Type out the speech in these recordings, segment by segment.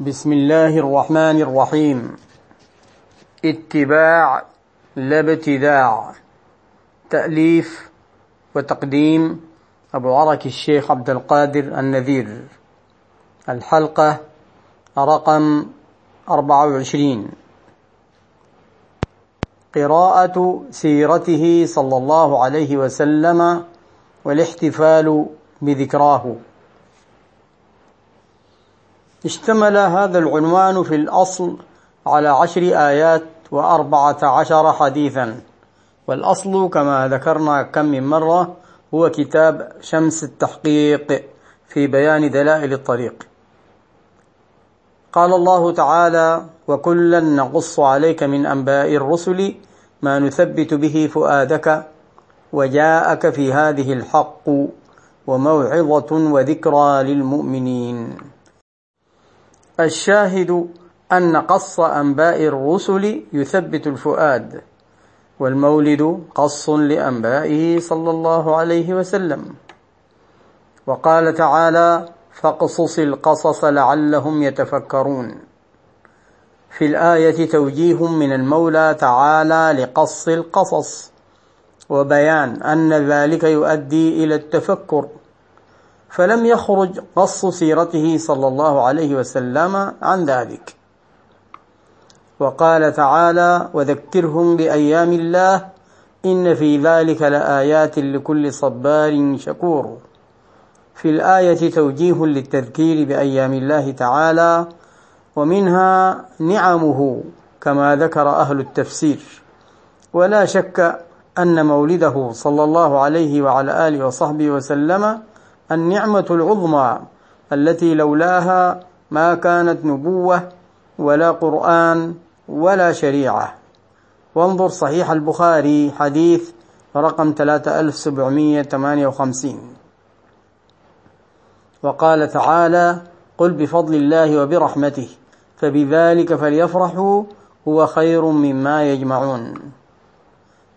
بسم الله الرحمن الرحيم اتباع لا ابتداع تأليف وتقديم أبو عرك الشيخ عبد القادر النذير الحلقة رقم 24 قراءة سيرته صلى الله عليه وسلم والاحتفال بذكراه اشتمل هذا العنوان في الأصل على عشر آيات وأربعة عشر حديثا. والأصل كما ذكرنا كم من مرة هو كتاب شمس التحقيق في بيان دلائل الطريق. قال الله تعالى وكلا نقص عليك من أنباء الرسل ما نثبت به فؤادك وجاءك في هذه الحق وموعظة وذكرى للمؤمنين. الشاهد أن قص أنباء الرسل يثبت الفؤاد والمولد قص لأنبائه صلى الله عليه وسلم. وقال تعالى فاقصص القصص لعلهم يتفكرون في الآية توجيه من المولى تعالى لقص القصص وبيان أن ذلك يؤدي إلى التفكر. فلم يخرج قص سيرته صلى الله عليه وسلم عن ذلك. وقال تعالى وذكرهم بأيام الله إن في ذلك لآيات لكل صبار شكور. في الآية توجيه للتذكير بأيام الله تعالى ومنها نعمه كما ذكر أهل التفسير. ولا شك أن مولده صلى الله عليه وعلى آله وصحبه وسلم النعمة العظمى التي لولاها ما كانت نبوة ولا قرآن ولا شريعة. وانظر صحيح البخاري حديث رقم 3758 وقال تعالى قل بفضل الله وبرحمته فبذلك فليفرحوا هو خير مما يجمعون.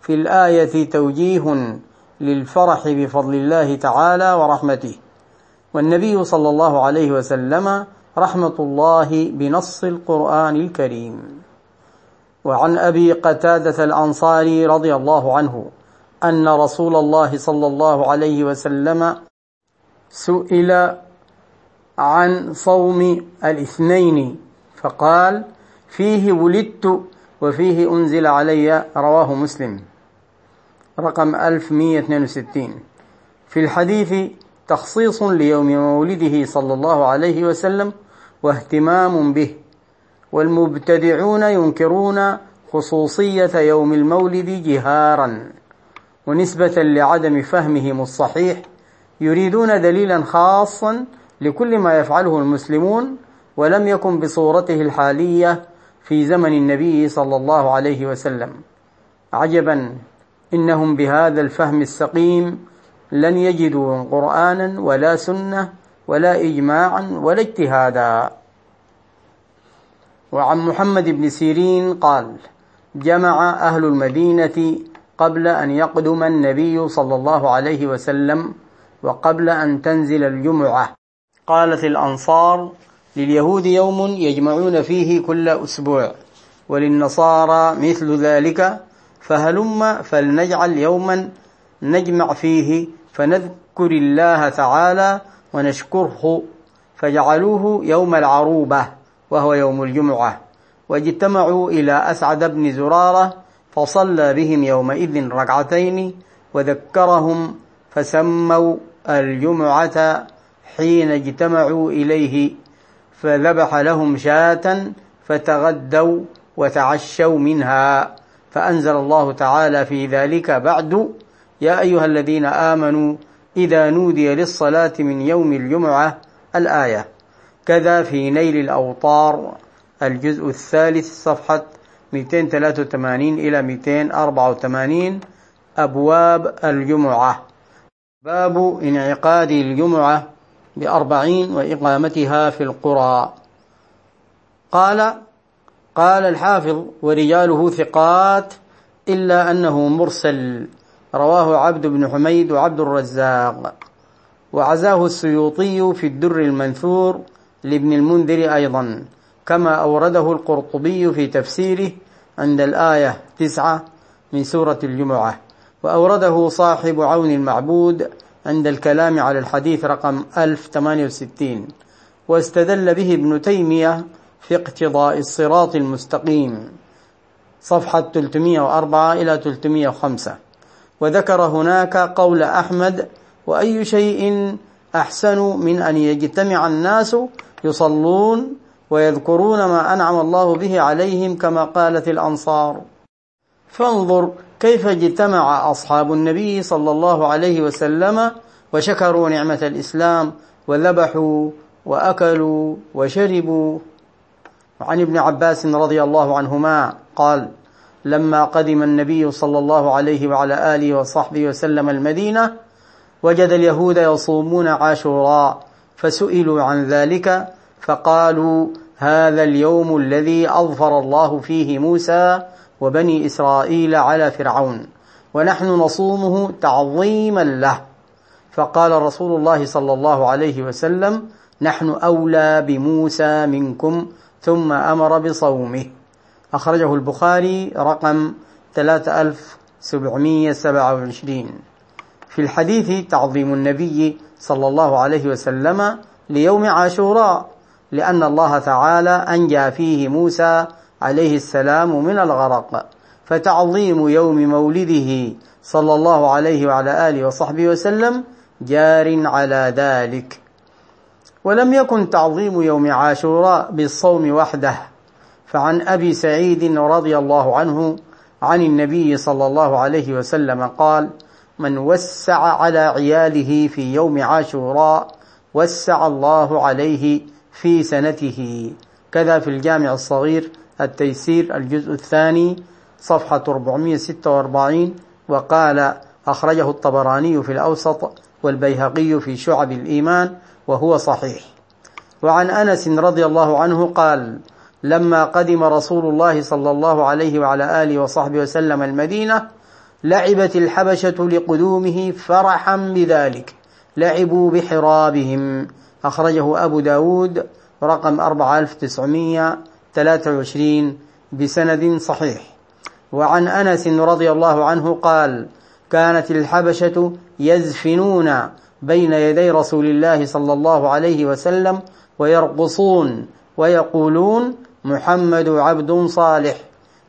في الآية توجيه للفرح بفضل الله تعالى ورحمته. والنبي صلى الله عليه وسلم رحمة الله بنص القرآن الكريم. وعن أبي قتادة الأنصاري رضي الله عنه أن رسول الله صلى الله عليه وسلم سئل عن صوم الاثنين فقال فيه ولدت وفيه أنزل علي رواه مسلم. رقم 1162 في الحديث تخصيص ليوم مولده صلى الله عليه وسلم واهتمام به والمبتدعون ينكرون خصوصية يوم المولد جهارا ونسبة لعدم فهمهم الصحيح يريدون دليلا خاصا لكل ما يفعله المسلمون ولم يكن بصورته الحالية في زمن النبي صلى الله عليه وسلم. عجبا إنهم بهذا الفهم السقيم لن يجدوا قرآنا ولا سنة ولا إجماعا ولا اجتهادا. وعن محمد بن سيرين قال جمع أهل المدينة قبل أن يقدم النبي صلى الله عليه وسلم وقبل أن تنزل الجمعة. قالت الأنصار لليهود يوم يجمعون فيه كل أسبوع وللنصارى مثل ذلك فهلم فلنجعل يوما نجمع فيه فنذكر الله تعالى ونشكره فجعلوه يوم العروبة وهو يوم الجمعة واجتمعوا إلى أسعد بن زرارة فصلى بهم يومئذ ركعتين وذكرهم فسموا الجمعة حين اجتمعوا إليه فذبح لهم شاة فتغدوا وتعشوا منها فأنزل الله تعالى في ذلك بعد يا أيها الذين آمنوا إذا نودي للصلاة من يوم الجمعة الآية. كذا في نيل الأوطار الجزء الثالث صفحة 283 إلى 284 أبواب الجمعة. باب انعقاد الجمعة بأربعين وإقامتها في القرى. قال قال الحافظ ورجاله ثقات إلا أنه مرسل. رواه عبد بن حميد وعبد الرزاق. وعزاه السيوطي في الدر المنثور لابن المنذر أيضا كما أورده القرطبي في تفسيره عند الآية تسعة من سورة الجمعة. وأورده صاحب عون المعبود عند الكلام على الحديث رقم 1068 واستدل به ابن تيمية في اقتضاء الصراط المستقيم. صفحة 304 إلى 305 وذكر هناك قول أحمد وأي شيء أحسن من أن يجتمع الناس يصلون ويذكرون ما أنعم الله به عليهم كما قالت الأنصار. فانظر كيف اجتمع أصحاب النبي صلى الله عليه وسلم وشكروا نعمة الإسلام وذبحوا وأكلوا وشربوا وعن ابن عباس رضي الله عنهما قال لما قدم النبي صلى الله عليه وعلى آله وصحبه وسلم المدينة وجد اليهود يصومون عاشوراء فسئلوا عن ذلك فقالوا هذا اليوم الذي أظفر الله فيه موسى وبني إسرائيل على فرعون ونحن نصومه تعظيما له. فقال رسول الله صلى الله عليه وسلم نحن أولى بموسى منكم ثم أمر بصومه. أخرجه البخاري رقم 3727 في الحديث تعظيم النبي صلى الله عليه وسلم ليوم عاشوراء لأن الله تعالى أنجى فيه موسى عليه السلام من الغرق. فتعظيم يوم مولده صلى الله عليه وعلى آله وصحبه وسلم جار على ذلك. ولم يكن تعظيم يوم عاشوراء بالصوم وحده. فعن أبي سعيد رضي الله عنه عن النبي صلى الله عليه وسلم قال من وسع على عياله في يوم عاشوراء وسع الله عليه في سنته. كذا في الجامع الصغير التيسير الجزء الثاني صفحة 446 وقال أخرجه الطبراني في الأوسط والبيهقي في شعب الإيمان وهو صحيح. وعن أنس رضي الله عنه قال لما قدم رسول الله صلى الله عليه وعلى آله وصحبه وسلم المدينة لعبت الحبشة لقدومه فرحا بذلك. لعبوا بحرابهم. أخرجه أبو داود رقم 4923 بسند صحيح. وعن أنس رضي الله عنه قال كانت الحبشة يزفنون بين يدي رسول الله صلى الله عليه وسلم ويرقصون ويقولون محمد عبد صالح.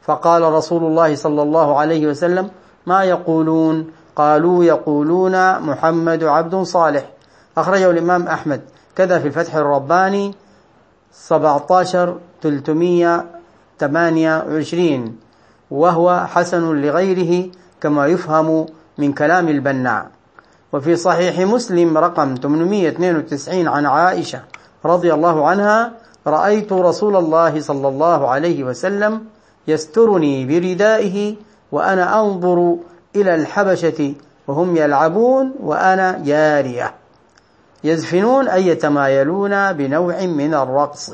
فقال رسول الله صلى الله عليه وسلم ما يقولون؟ قالوا يقولون محمد عبد صالح. أخرجه الإمام أحمد. كذا في الفتح الرباني 17 328 وهو حسن لغيره كما يفهم من كلام البناء. وفي صحيح مسلم رقم 892 عن عائشة رضي الله عنها رأيت رسول الله صلى الله عليه وسلم يسترني بردائه وأنا أنظر إلى الحبشة وهم يلعبون وأنا جارية. يزفنون أي يتمايلون بنوع من الرقص.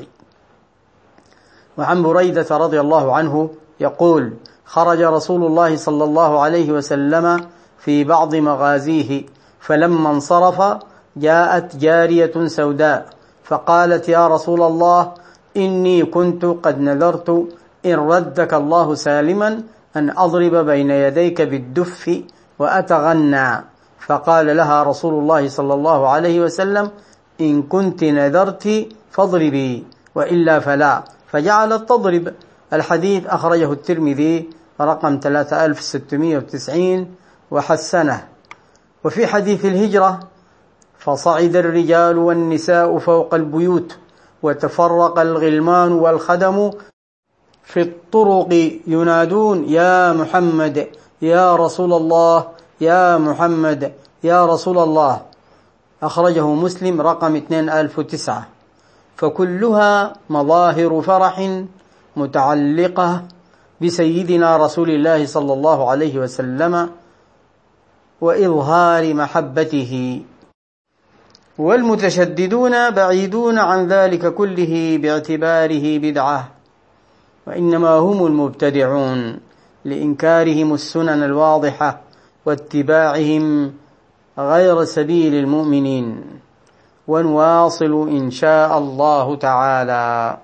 وعن بريدة رضي الله عنه يقول خرج رسول الله صلى الله عليه وسلم في بعض مغازيه فلما انصرف جاءت جارية سوداء فقالت يا رسول الله إني كنت قد نذرت إن ردك الله سالما أن أضرب بين يديك بالدف وأتغنى. فقال لها رسول الله صلى الله عليه وسلم إن كنت نذرت فاضربي وإلا فلا. فجعلت تضرب. الحديث أخرجه الترمذي رقم 3690 وحسنه. وفي حديث الهجرة فصعد الرجال والنساء فوق البيوت وتفرق الغلمان والخدم في الطرق ينادون يا محمد يا رسول الله يا محمد يا رسول الله. أخرجه مسلم رقم 2009 فكلها مظاهر فرح متعلقة بسيدنا رسول الله صلى الله عليه وسلم. وإظهار محبته. والمتشددون بعيدون عن ذلك كله باعتباره بدعة. وإنما هم المبتدعون لإنكارهم السنن الواضحة واتباعهم غير سبيل المؤمنين. ونواصل إن شاء الله تعالى.